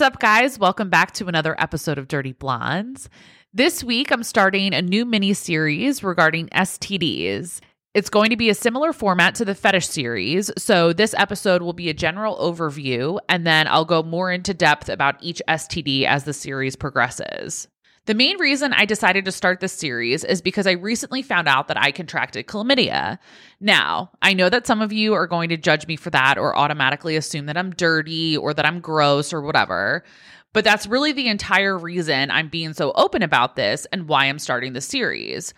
What's up, guys? Welcome back to another episode of Dirty Blondes. This week, I'm starting a new mini series regarding STDs. It's going to be a similar format to the fetish series. So, this episode will be a general overview, and then I'll go more into depth about each STD as the series progresses. The main reason I decided to start this series is because I recently found out that I contracted chlamydia. Now, I know that some of you are going to judge me for that or automatically assume that I'm dirty or that I'm gross or whatever. But that's really the entire reason I'm being so open about this and why I'm starting the series.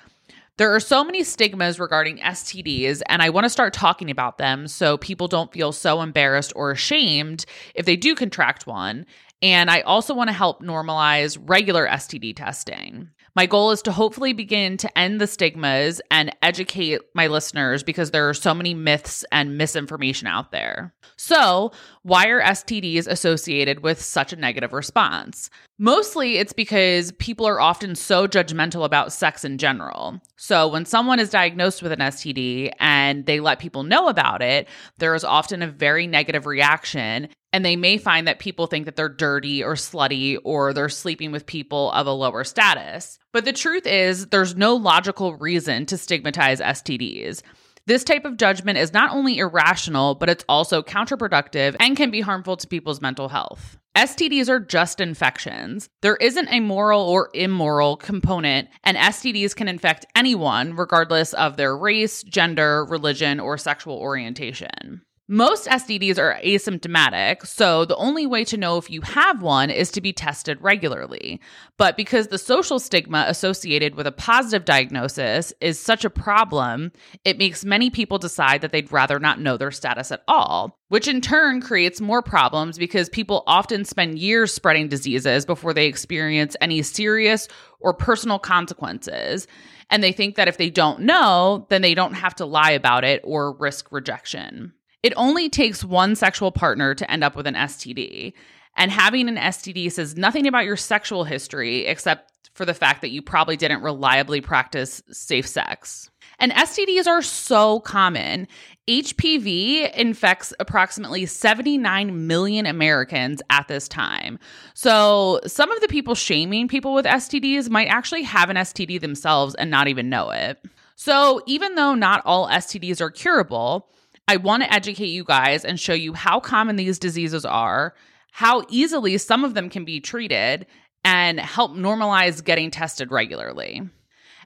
There are so many stigmas regarding STDs, and I want to start talking about them so people don't feel so embarrassed or ashamed if they do contract one. And I also want to help normalize regular STD testing. My goal is to hopefully begin to end the stigmas and educate my listeners because there are so many myths and misinformation out there. So, why are STDs associated with such a negative response? Mostly it's because people are often so judgmental about sex in general. So, when someone is diagnosed with an STD and they let people know about it, there is often a very negative reaction and they may find that people think that they're dirty or slutty or they're sleeping with people of a lower status. But the truth is, there's no logical reason to stigmatize STDs. This type of judgment is not only irrational, but it's also counterproductive and can be harmful to people's mental health. STDs are just infections. There isn't a moral or immoral component, and STDs can infect anyone, regardless of their race, gender, religion, or sexual orientation. Most STDs are asymptomatic, so the only way to know if you have one is to be tested regularly. But because the social stigma associated with a positive diagnosis is such a problem, it makes many people decide that they'd rather not know their status at all, which in turn creates more problems because people often spend years spreading diseases before they experience any serious or personal consequences. And they think that if they don't know, then they don't have to lie about it or risk rejection. It only takes one sexual partner to end up with an STD. And having an STD says nothing about your sexual history except for the fact that you probably didn't reliably practice safe sex. And STDs are so common. HPV infects approximately 79 million Americans at this time. So, some of the people shaming people with STDs might actually have an STD themselves and not even know it. So, even though not all STDs are curable, I want to educate you guys and show you how common these diseases are, how easily some of them can be treated, and help normalize getting tested regularly.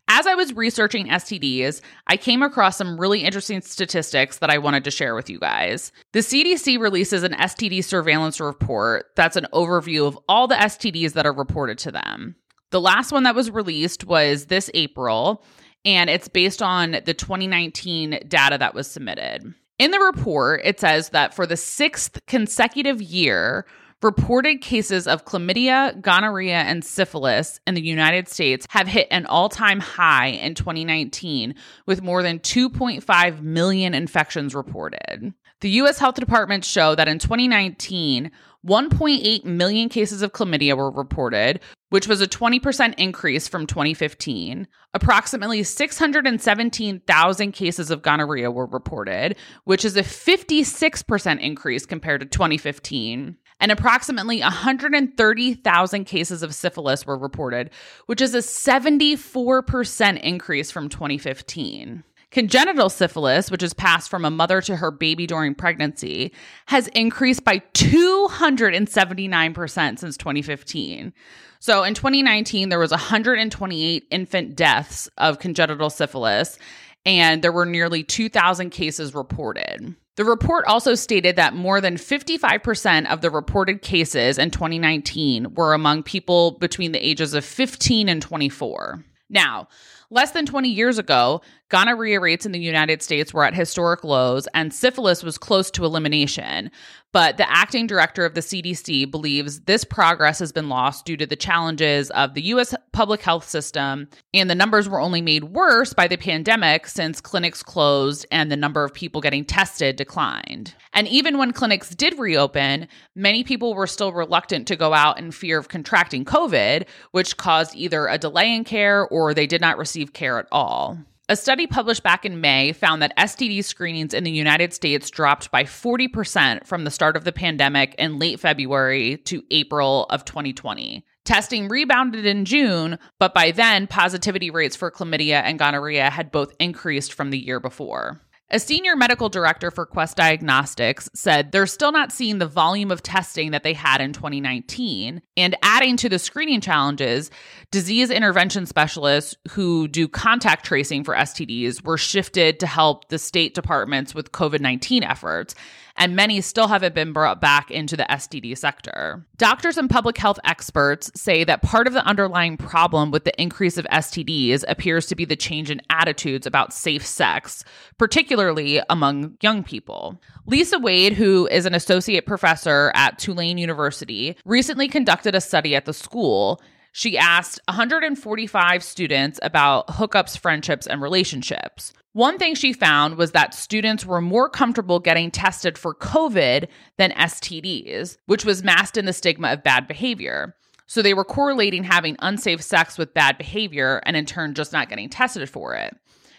As I was researching STDs, I came across some really interesting statistics that I wanted to share with you guys. The CDC releases an STD surveillance report that's an overview of all the STDs that are reported to them. The last one that was released was this April, and it's based on the 2019 data that was submitted. In the report, it says that for the sixth consecutive year, reported cases of chlamydia, gonorrhea, and syphilis in the United States have hit an all time high in 2019, with more than 2.5 million infections reported. The U.S. Health Department show that in 2019, 1.8 million cases of chlamydia were reported, which was a 20% increase from 2015. Approximately 617,000 cases of gonorrhea were reported, which is a 56% increase compared to 2015. And approximately 130,000 cases of syphilis were reported, which is a 74% increase from 2015. Congenital syphilis, which is passed from a mother to her baby during pregnancy, has increased by 279% since 2015. So in 2019, there was 128 infant deaths of congenital syphilis, and there were nearly 2,000 cases reported. The report also stated that more than 55% of the reported cases in 2019 were among people between the ages of 15 and 24. Now, less than 20 years ago, gonorrhea rates in the United States were at historic lows and syphilis was close to elimination. But the acting director of the CDC believes this progress has been lost due to the challenges of the US public health system, and the numbers were only made worse by the pandemic since clinics closed and the number of people getting tested declined. And even when clinics did reopen, many people were still reluctant to go out in fear of contracting COVID, which caused either a delay in care or they did not receive care at all. A study published back in May found that STD screenings in the United States dropped by 40% from the start of the pandemic in late February to April of 2020. Testing rebounded in June, but by then, positivity rates for chlamydia and gonorrhea had both increased from the year before. A senior medical director for Quest Diagnostics said they're still not seeing the volume of testing that they had in 2019. And adding to the screening challenges, disease intervention specialists who do contact tracing for STDs were shifted to help the state departments with COVID 19 efforts and many still haven't been brought back into the STD sector. Doctors and public health experts say that part of the underlying problem with the increase of STDs appears to be the change in attitudes about safe sex, particularly among young people. Lisa Wade, who is an associate professor at Tulane University, recently conducted a study at the school she asked 145 students about hookups, friendships, and relationships. One thing she found was that students were more comfortable getting tested for COVID than STDs, which was masked in the stigma of bad behavior. So they were correlating having unsafe sex with bad behavior and in turn just not getting tested for it.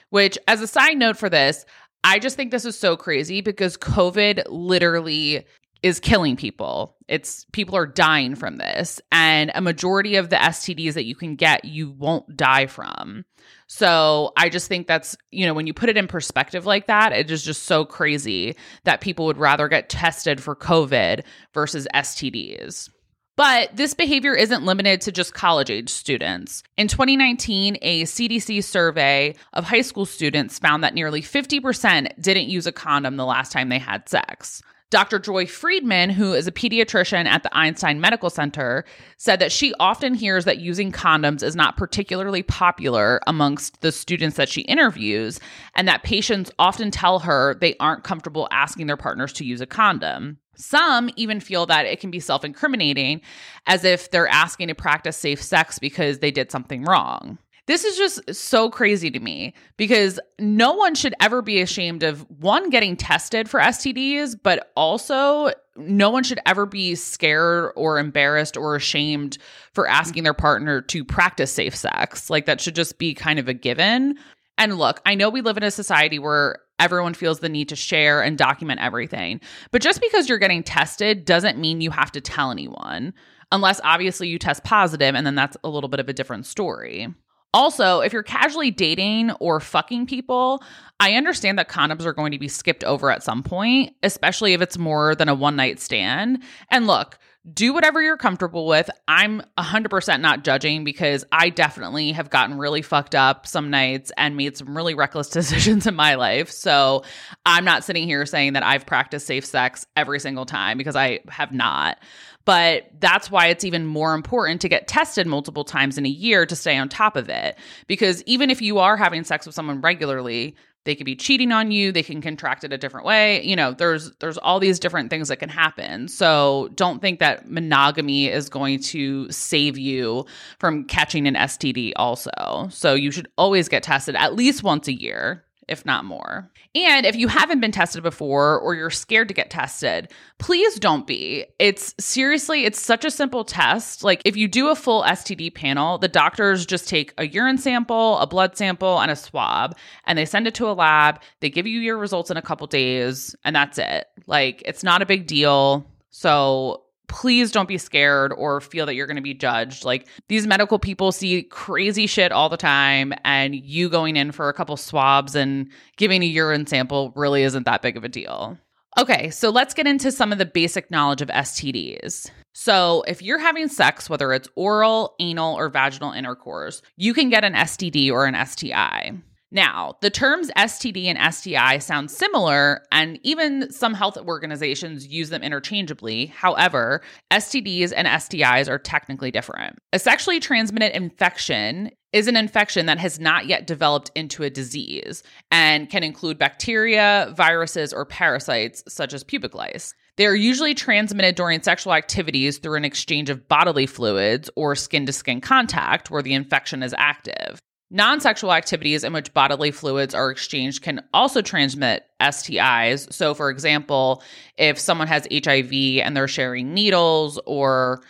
Which, as a side note for this, I just think this is so crazy because COVID literally is killing people. It's people are dying from this. And a majority of the STDs that you can get, you won't die from. So I just think that's, you know, when you put it in perspective like that, it is just so crazy that people would rather get tested for COVID versus STDs. But this behavior isn't limited to just college age students. In 2019, a CDC survey of high school students found that nearly 50% didn't use a condom the last time they had sex. Dr. Joy Friedman, who is a pediatrician at the Einstein Medical Center, said that she often hears that using condoms is not particularly popular amongst the students that she interviews, and that patients often tell her they aren't comfortable asking their partners to use a condom. Some even feel that it can be self incriminating, as if they're asking to practice safe sex because they did something wrong. This is just so crazy to me because no one should ever be ashamed of one getting tested for STDs, but also no one should ever be scared or embarrassed or ashamed for asking their partner to practice safe sex. Like that should just be kind of a given. And look, I know we live in a society where everyone feels the need to share and document everything. But just because you're getting tested doesn't mean you have to tell anyone, unless obviously you test positive, and then that's a little bit of a different story. Also, if you're casually dating or fucking people, I understand that condoms are going to be skipped over at some point, especially if it's more than a one night stand. And look, do whatever you're comfortable with. I'm 100% not judging because I definitely have gotten really fucked up some nights and made some really reckless decisions in my life. So I'm not sitting here saying that I've practiced safe sex every single time because I have not. But that's why it's even more important to get tested multiple times in a year to stay on top of it. Because even if you are having sex with someone regularly, they could be cheating on you, they can contract it a different way. You know, there's there's all these different things that can happen. So don't think that monogamy is going to save you from catching an STD also. So you should always get tested at least once a year if not more. And if you haven't been tested before or you're scared to get tested, please don't be. It's seriously, it's such a simple test. Like if you do a full STD panel, the doctors just take a urine sample, a blood sample, and a swab, and they send it to a lab. They give you your results in a couple days, and that's it. Like it's not a big deal. So please don't be scared or feel that you're going to be judged. Like these medical people see crazy shit all the time, and you going in for a couple swabs and giving a urine sample really isn't that big of a deal. Okay, so let's get into some of the basic knowledge of STDs. So, if you're having sex, whether it's oral, anal, or vaginal intercourse, you can get an STD or an STI. Now, the terms STD and STI sound similar, and even some health organizations use them interchangeably. However, STDs and STIs are technically different. A sexually transmitted infection is an infection that has not yet developed into a disease and can include bacteria, viruses, or parasites such as pubic lice. They are usually transmitted during sexual activities through an exchange of bodily fluids or skin to skin contact where the infection is active. Non sexual activities in which bodily fluids are exchanged can also transmit STIs. So, for example, if someone has HIV and they're sharing needles or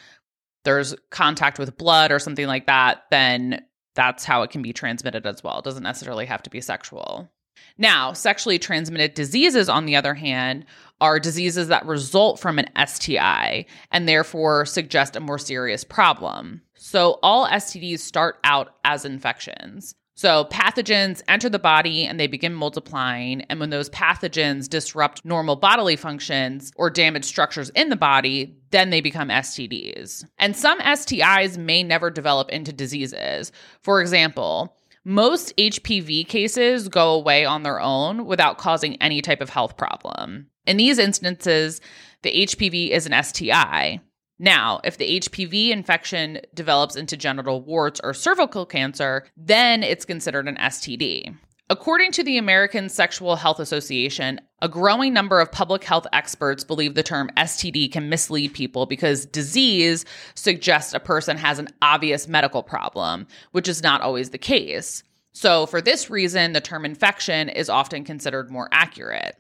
there's contact with blood or something like that, then that's how it can be transmitted as well. It doesn't necessarily have to be sexual. Now, sexually transmitted diseases, on the other hand, are diseases that result from an STI and therefore suggest a more serious problem. So, all STDs start out as infections. So, pathogens enter the body and they begin multiplying. And when those pathogens disrupt normal bodily functions or damage structures in the body, then they become STDs. And some STIs may never develop into diseases. For example, most HPV cases go away on their own without causing any type of health problem. In these instances, the HPV is an STI. Now, if the HPV infection develops into genital warts or cervical cancer, then it's considered an STD. According to the American Sexual Health Association, a growing number of public health experts believe the term STD can mislead people because disease suggests a person has an obvious medical problem, which is not always the case. So, for this reason, the term infection is often considered more accurate.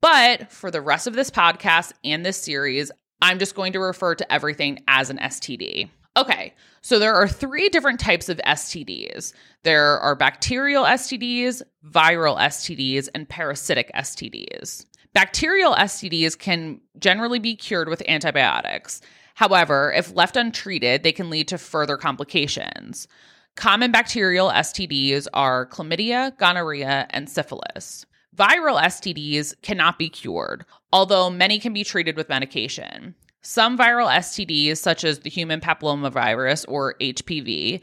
But for the rest of this podcast and this series, I'm just going to refer to everything as an STD. Okay, so there are three different types of STDs there are bacterial STDs, viral STDs, and parasitic STDs. Bacterial STDs can generally be cured with antibiotics. However, if left untreated, they can lead to further complications. Common bacterial STDs are chlamydia, gonorrhea, and syphilis. Viral STDs cannot be cured, although many can be treated with medication. Some viral STDs, such as the human papillomavirus or HPV,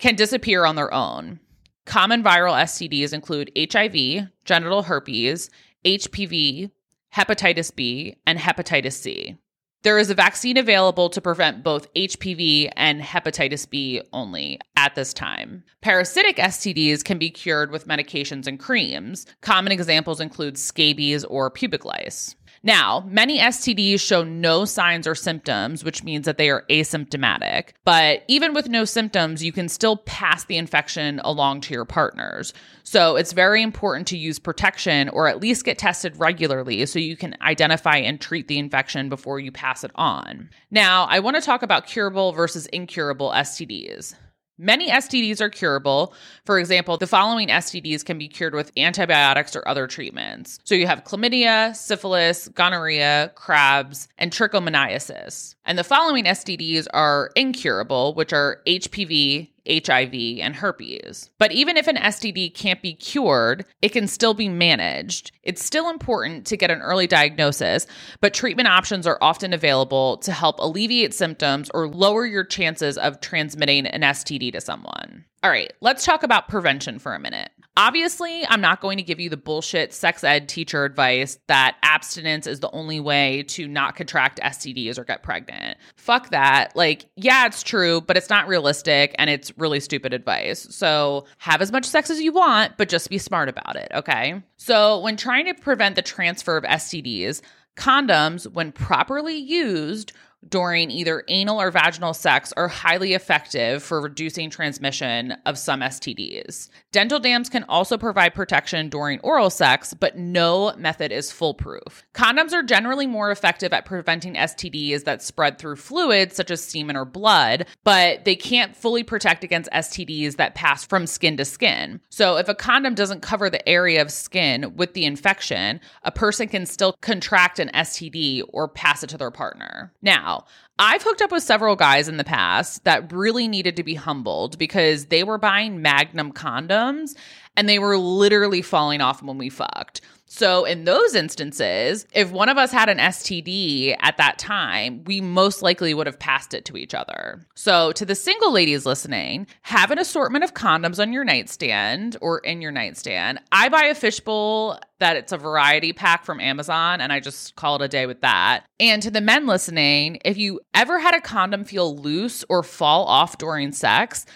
can disappear on their own. Common viral STDs include HIV, genital herpes, HPV, hepatitis B, and hepatitis C. There is a vaccine available to prevent both HPV and hepatitis B only at this time. Parasitic STDs can be cured with medications and creams. Common examples include scabies or pubic lice. Now, many STDs show no signs or symptoms, which means that they are asymptomatic. But even with no symptoms, you can still pass the infection along to your partners. So it's very important to use protection or at least get tested regularly so you can identify and treat the infection before you pass it on. Now, I want to talk about curable versus incurable STDs. Many STDs are curable. For example, the following STDs can be cured with antibiotics or other treatments. So you have chlamydia, syphilis, gonorrhea, crabs, and trichomoniasis. And the following STDs are incurable, which are HPV, HIV, and herpes. But even if an STD can't be cured, it can still be managed. It's still important to get an early diagnosis, but treatment options are often available to help alleviate symptoms or lower your chances of transmitting an STD to someone. All right, let's talk about prevention for a minute. Obviously, I'm not going to give you the bullshit sex ed teacher advice that abstinence is the only way to not contract STDs or get pregnant. Fuck that. Like, yeah, it's true, but it's not realistic and it's really stupid advice. So, have as much sex as you want, but just be smart about it, okay? So, when trying to prevent the transfer of STDs, condoms, when properly used, during either anal or vaginal sex are highly effective for reducing transmission of some STDs. Dental dams can also provide protection during oral sex, but no method is foolproof. Condoms are generally more effective at preventing STDs that spread through fluids such as semen or blood, but they can't fully protect against STDs that pass from skin to skin. So if a condom doesn't cover the area of skin with the infection, a person can still contract an STD or pass it to their partner. Now, I've hooked up with several guys in the past that really needed to be humbled because they were buying Magnum condoms and they were literally falling off when we fucked. So, in those instances, if one of us had an STD at that time, we most likely would have passed it to each other. So, to the single ladies listening, have an assortment of condoms on your nightstand or in your nightstand. I buy a fishbowl that it's a variety pack from Amazon and I just call it a day with that. And to the men listening, if you ever had a condom feel loose or fall off during sex,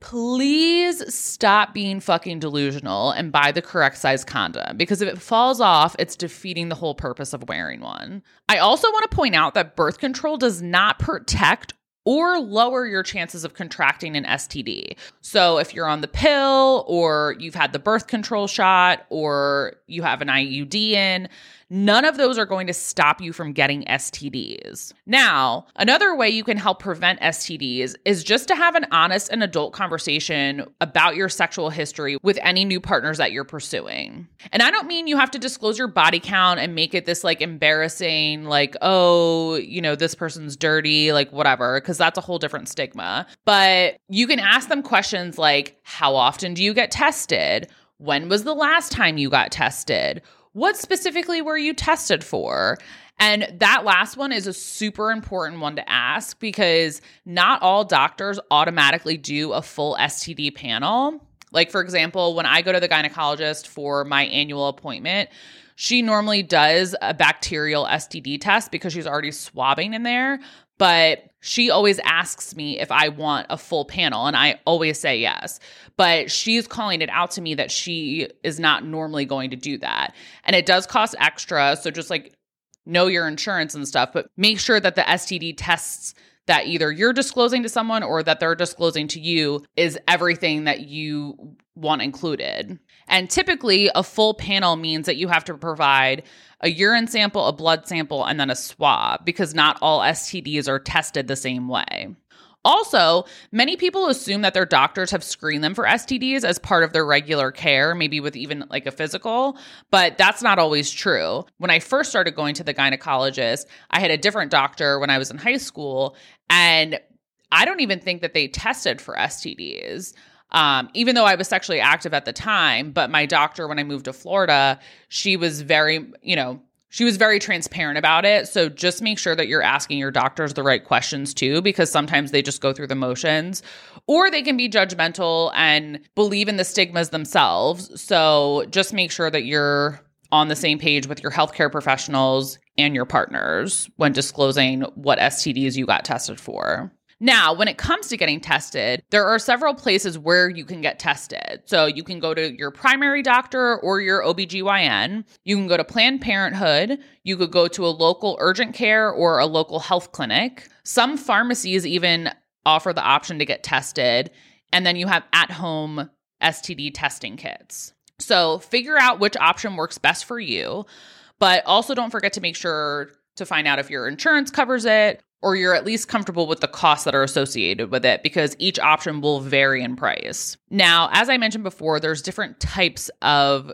please stop being fucking delusional and buy the correct size condom because if it falls off, it's defeating the whole purpose of wearing one. I also want to point out that birth control does not protect or lower your chances of contracting an STD. So, if you're on the pill or you've had the birth control shot or you have an IUD in, None of those are going to stop you from getting STDs. Now, another way you can help prevent STDs is just to have an honest and adult conversation about your sexual history with any new partners that you're pursuing. And I don't mean you have to disclose your body count and make it this like embarrassing, like, oh, you know, this person's dirty, like whatever, because that's a whole different stigma. But you can ask them questions like, how often do you get tested? When was the last time you got tested? What specifically were you tested for? And that last one is a super important one to ask because not all doctors automatically do a full STD panel. Like, for example, when I go to the gynecologist for my annual appointment, she normally does a bacterial STD test because she's already swabbing in there. But she always asks me if I want a full panel, and I always say yes. But she's calling it out to me that she is not normally going to do that. And it does cost extra. So just like know your insurance and stuff, but make sure that the STD tests that either you're disclosing to someone or that they're disclosing to you is everything that you want included. And typically, a full panel means that you have to provide a urine sample, a blood sample, and then a swab because not all STDs are tested the same way. Also, many people assume that their doctors have screened them for STDs as part of their regular care, maybe with even like a physical, but that's not always true. When I first started going to the gynecologist, I had a different doctor when I was in high school, and I don't even think that they tested for STDs um, even though I was sexually active at the time. But my doctor, when I moved to Florida, she was very, you know, she was very transparent about it. So just make sure that you're asking your doctors the right questions too, because sometimes they just go through the motions or they can be judgmental and believe in the stigmas themselves. So just make sure that you're on the same page with your healthcare professionals and your partners when disclosing what STDs you got tested for. Now, when it comes to getting tested, there are several places where you can get tested. So you can go to your primary doctor or your OBGYN. You can go to Planned Parenthood. You could go to a local urgent care or a local health clinic. Some pharmacies even offer the option to get tested. And then you have at home STD testing kits. So figure out which option works best for you. But also don't forget to make sure to find out if your insurance covers it or you're at least comfortable with the costs that are associated with it because each option will vary in price. Now, as I mentioned before, there's different types of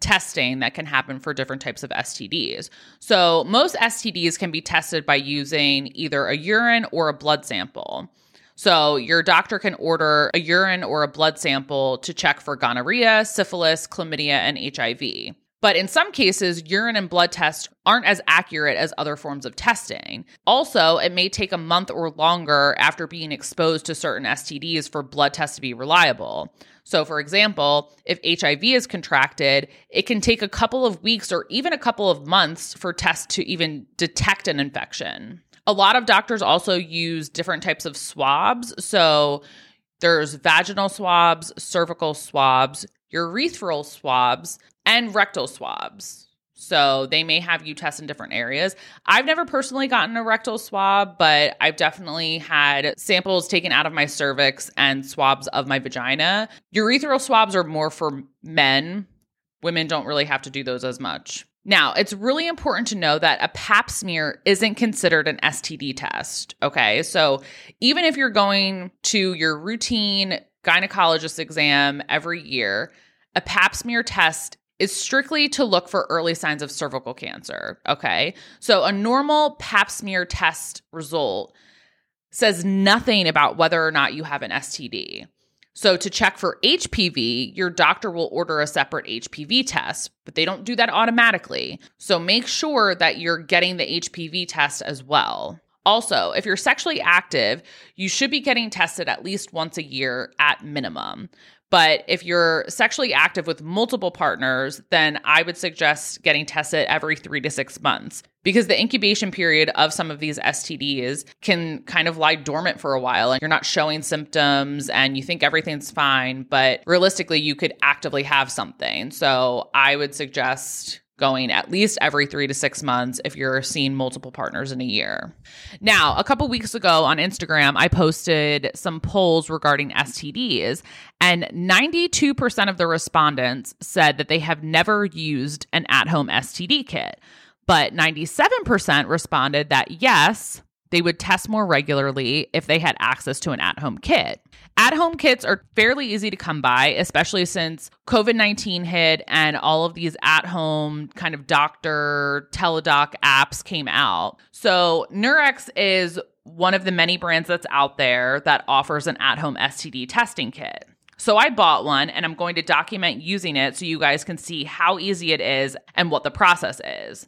testing that can happen for different types of STDs. So, most STDs can be tested by using either a urine or a blood sample. So, your doctor can order a urine or a blood sample to check for gonorrhea, syphilis, chlamydia, and HIV. But in some cases, urine and blood tests aren't as accurate as other forms of testing. Also, it may take a month or longer after being exposed to certain STDs for blood tests to be reliable. So, for example, if HIV is contracted, it can take a couple of weeks or even a couple of months for tests to even detect an infection. A lot of doctors also use different types of swabs. So, there's vaginal swabs, cervical swabs, urethral swabs, and rectal swabs. So they may have you test in different areas. I've never personally gotten a rectal swab, but I've definitely had samples taken out of my cervix and swabs of my vagina. Urethral swabs are more for men. Women don't really have to do those as much. Now, it's really important to know that a pap smear isn't considered an STD test. Okay. So even if you're going to your routine gynecologist exam every year, a pap smear test is strictly to look for early signs of cervical cancer. Okay. So a normal pap smear test result says nothing about whether or not you have an STD. So to check for HPV, your doctor will order a separate HPV test, but they don't do that automatically. So make sure that you're getting the HPV test as well. Also, if you're sexually active, you should be getting tested at least once a year at minimum. But if you're sexually active with multiple partners, then I would suggest getting tested every three to six months because the incubation period of some of these STDs can kind of lie dormant for a while and you're not showing symptoms and you think everything's fine, but realistically, you could actively have something. So I would suggest going at least every three to six months if you're seeing multiple partners in a year. Now, a couple weeks ago on Instagram, I posted some polls regarding STDs, and 92% of the respondents said that they have never used an at home STD kit. But 97% responded that yes, they would test more regularly if they had access to an at home kit. At home kits are fairly easy to come by, especially since COVID 19 hit and all of these at home kind of doctor teledoc apps came out. So, Nurx is one of the many brands that's out there that offers an at home STD testing kit. So I bought one and I'm going to document using it so you guys can see how easy it is and what the process is.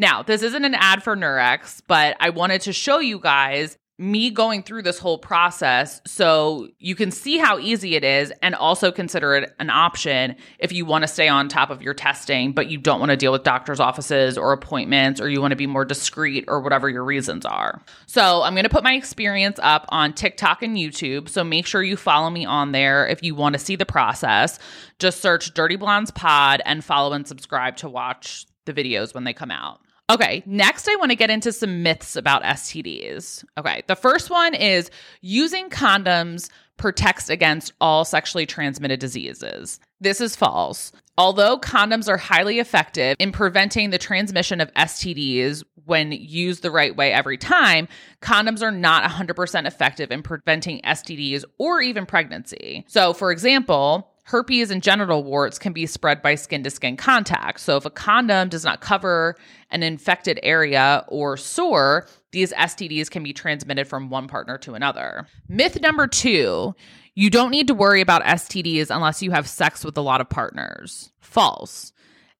Now, this isn't an ad for Nurx, but I wanted to show you guys me going through this whole process so you can see how easy it is and also consider it an option if you want to stay on top of your testing, but you don't want to deal with doctor's offices or appointments or you want to be more discreet or whatever your reasons are. So I'm going to put my experience up on TikTok and YouTube. So make sure you follow me on there if you want to see the process. Just search Dirty Blondes Pod and follow and subscribe to watch the videos when they come out. Okay, next I want to get into some myths about STDs. Okay, the first one is using condoms protects against all sexually transmitted diseases. This is false. Although condoms are highly effective in preventing the transmission of STDs when used the right way every time, condoms are not 100% effective in preventing STDs or even pregnancy. So, for example, herpes and genital warts can be spread by skin to skin contact. So, if a condom does not cover an infected area or sore, these STDs can be transmitted from one partner to another. Myth number two you don't need to worry about STDs unless you have sex with a lot of partners. False.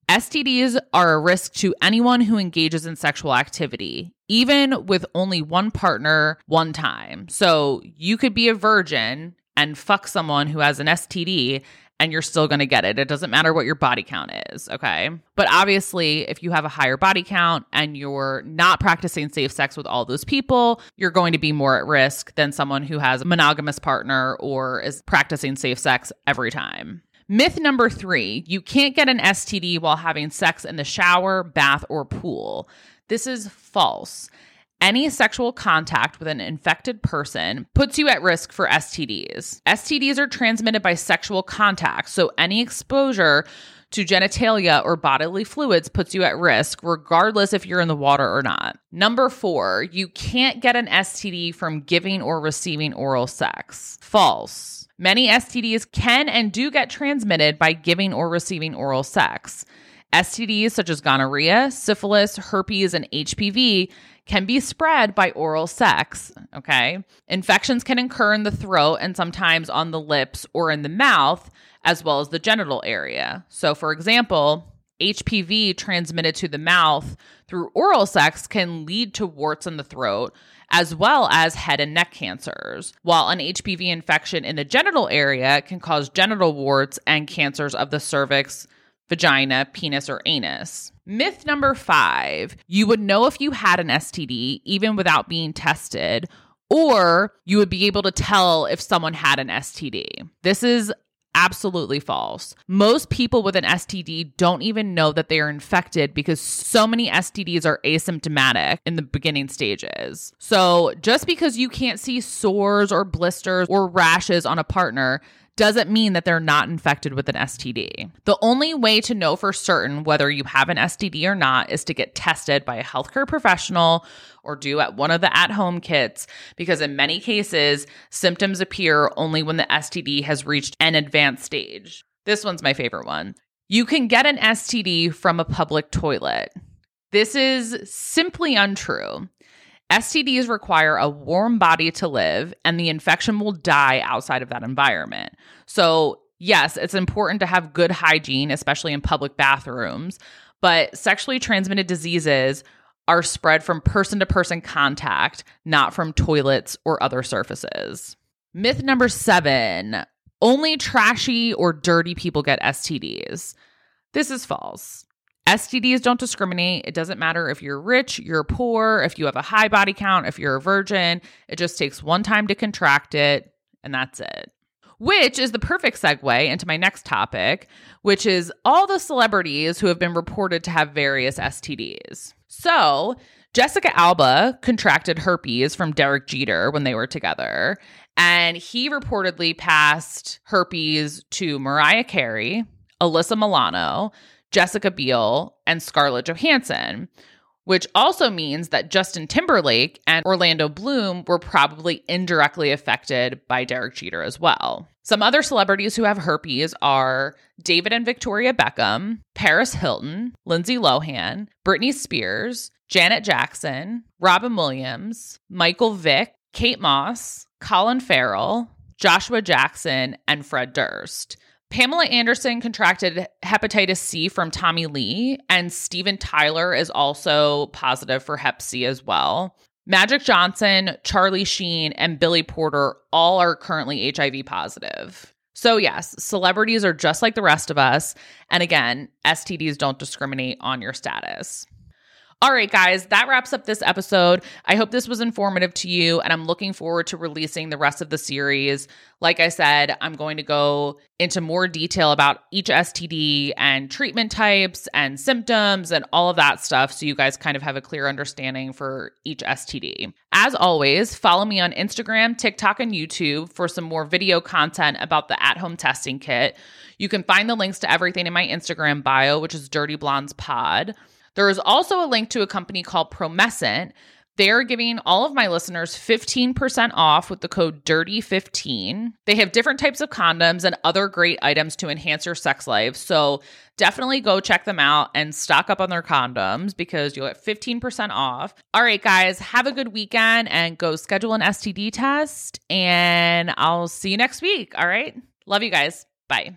STDs are a risk to anyone who engages in sexual activity, even with only one partner one time. So you could be a virgin and fuck someone who has an STD and you're still going to get it. It doesn't matter what your body count is, okay? But obviously, if you have a higher body count and you're not practicing safe sex with all those people, you're going to be more at risk than someone who has a monogamous partner or is practicing safe sex every time. Myth number three you can't get an STD while having sex in the shower, bath, or pool. This is false. Any sexual contact with an infected person puts you at risk for STDs. STDs are transmitted by sexual contact, so any exposure to genitalia or bodily fluids puts you at risk, regardless if you're in the water or not. Number four, you can't get an STD from giving or receiving oral sex. False. Many STDs can and do get transmitted by giving or receiving oral sex. STDs such as gonorrhea, syphilis, herpes, and HPV can be spread by oral sex. Okay. Infections can occur in the throat and sometimes on the lips or in the mouth, as well as the genital area. So, for example, HPV transmitted to the mouth through oral sex can lead to warts in the throat, as well as head and neck cancers, while an HPV infection in the genital area can cause genital warts and cancers of the cervix, vagina, penis, or anus. Myth number five you would know if you had an STD even without being tested, or you would be able to tell if someone had an STD. This is absolutely false. Most people with an STD don't even know that they are infected because so many STDs are asymptomatic in the beginning stages. So, just because you can't see sores or blisters or rashes on a partner doesn't mean that they're not infected with an STD. The only way to know for certain whether you have an STD or not is to get tested by a healthcare professional or do at one of the at home kits, because in many cases, symptoms appear only when the STD has reached an advanced stage. This one's my favorite one. You can get an STD from a public toilet. This is simply untrue. STDs require a warm body to live, and the infection will die outside of that environment. So, yes, it's important to have good hygiene, especially in public bathrooms, but sexually transmitted diseases are spread from person to person contact, not from toilets or other surfaces. Myth number seven only trashy or dirty people get STDs. This is false. STDs don't discriminate. It doesn't matter if you're rich, you're poor, if you have a high body count, if you're a virgin. It just takes one time to contract it, and that's it. which is the perfect segue into my next topic, which is all the celebrities who have been reported to have various STDs. So, Jessica Alba contracted herpes from Derek Jeter when they were together, and he reportedly passed herpes to Mariah Carey, Alyssa Milano, Jessica Biel, and Scarlett Johansson which also means that Justin Timberlake and Orlando Bloom were probably indirectly affected by Derek Jeter as well. Some other celebrities who have herpes are David and Victoria Beckham, Paris Hilton, Lindsay Lohan, Britney Spears, Janet Jackson, Robin Williams, Michael Vick, Kate Moss, Colin Farrell, Joshua Jackson, and Fred Durst. Pamela Anderson contracted hepatitis C from Tommy Lee, and Steven Tyler is also positive for Hep C as well. Magic Johnson, Charlie Sheen, and Billy Porter all are currently HIV positive. So, yes, celebrities are just like the rest of us. And again, STDs don't discriminate on your status. All right, guys, that wraps up this episode. I hope this was informative to you, and I'm looking forward to releasing the rest of the series. Like I said, I'm going to go into more detail about each STD and treatment types and symptoms and all of that stuff so you guys kind of have a clear understanding for each STD. As always, follow me on Instagram, TikTok, and YouTube for some more video content about the at home testing kit. You can find the links to everything in my Instagram bio, which is Dirty Blondes Pod. There is also a link to a company called Promescent. They're giving all of my listeners 15% off with the code DIRTY15. They have different types of condoms and other great items to enhance your sex life. So definitely go check them out and stock up on their condoms because you'll get 15% off. All right, guys, have a good weekend and go schedule an STD test. And I'll see you next week. All right. Love you guys. Bye.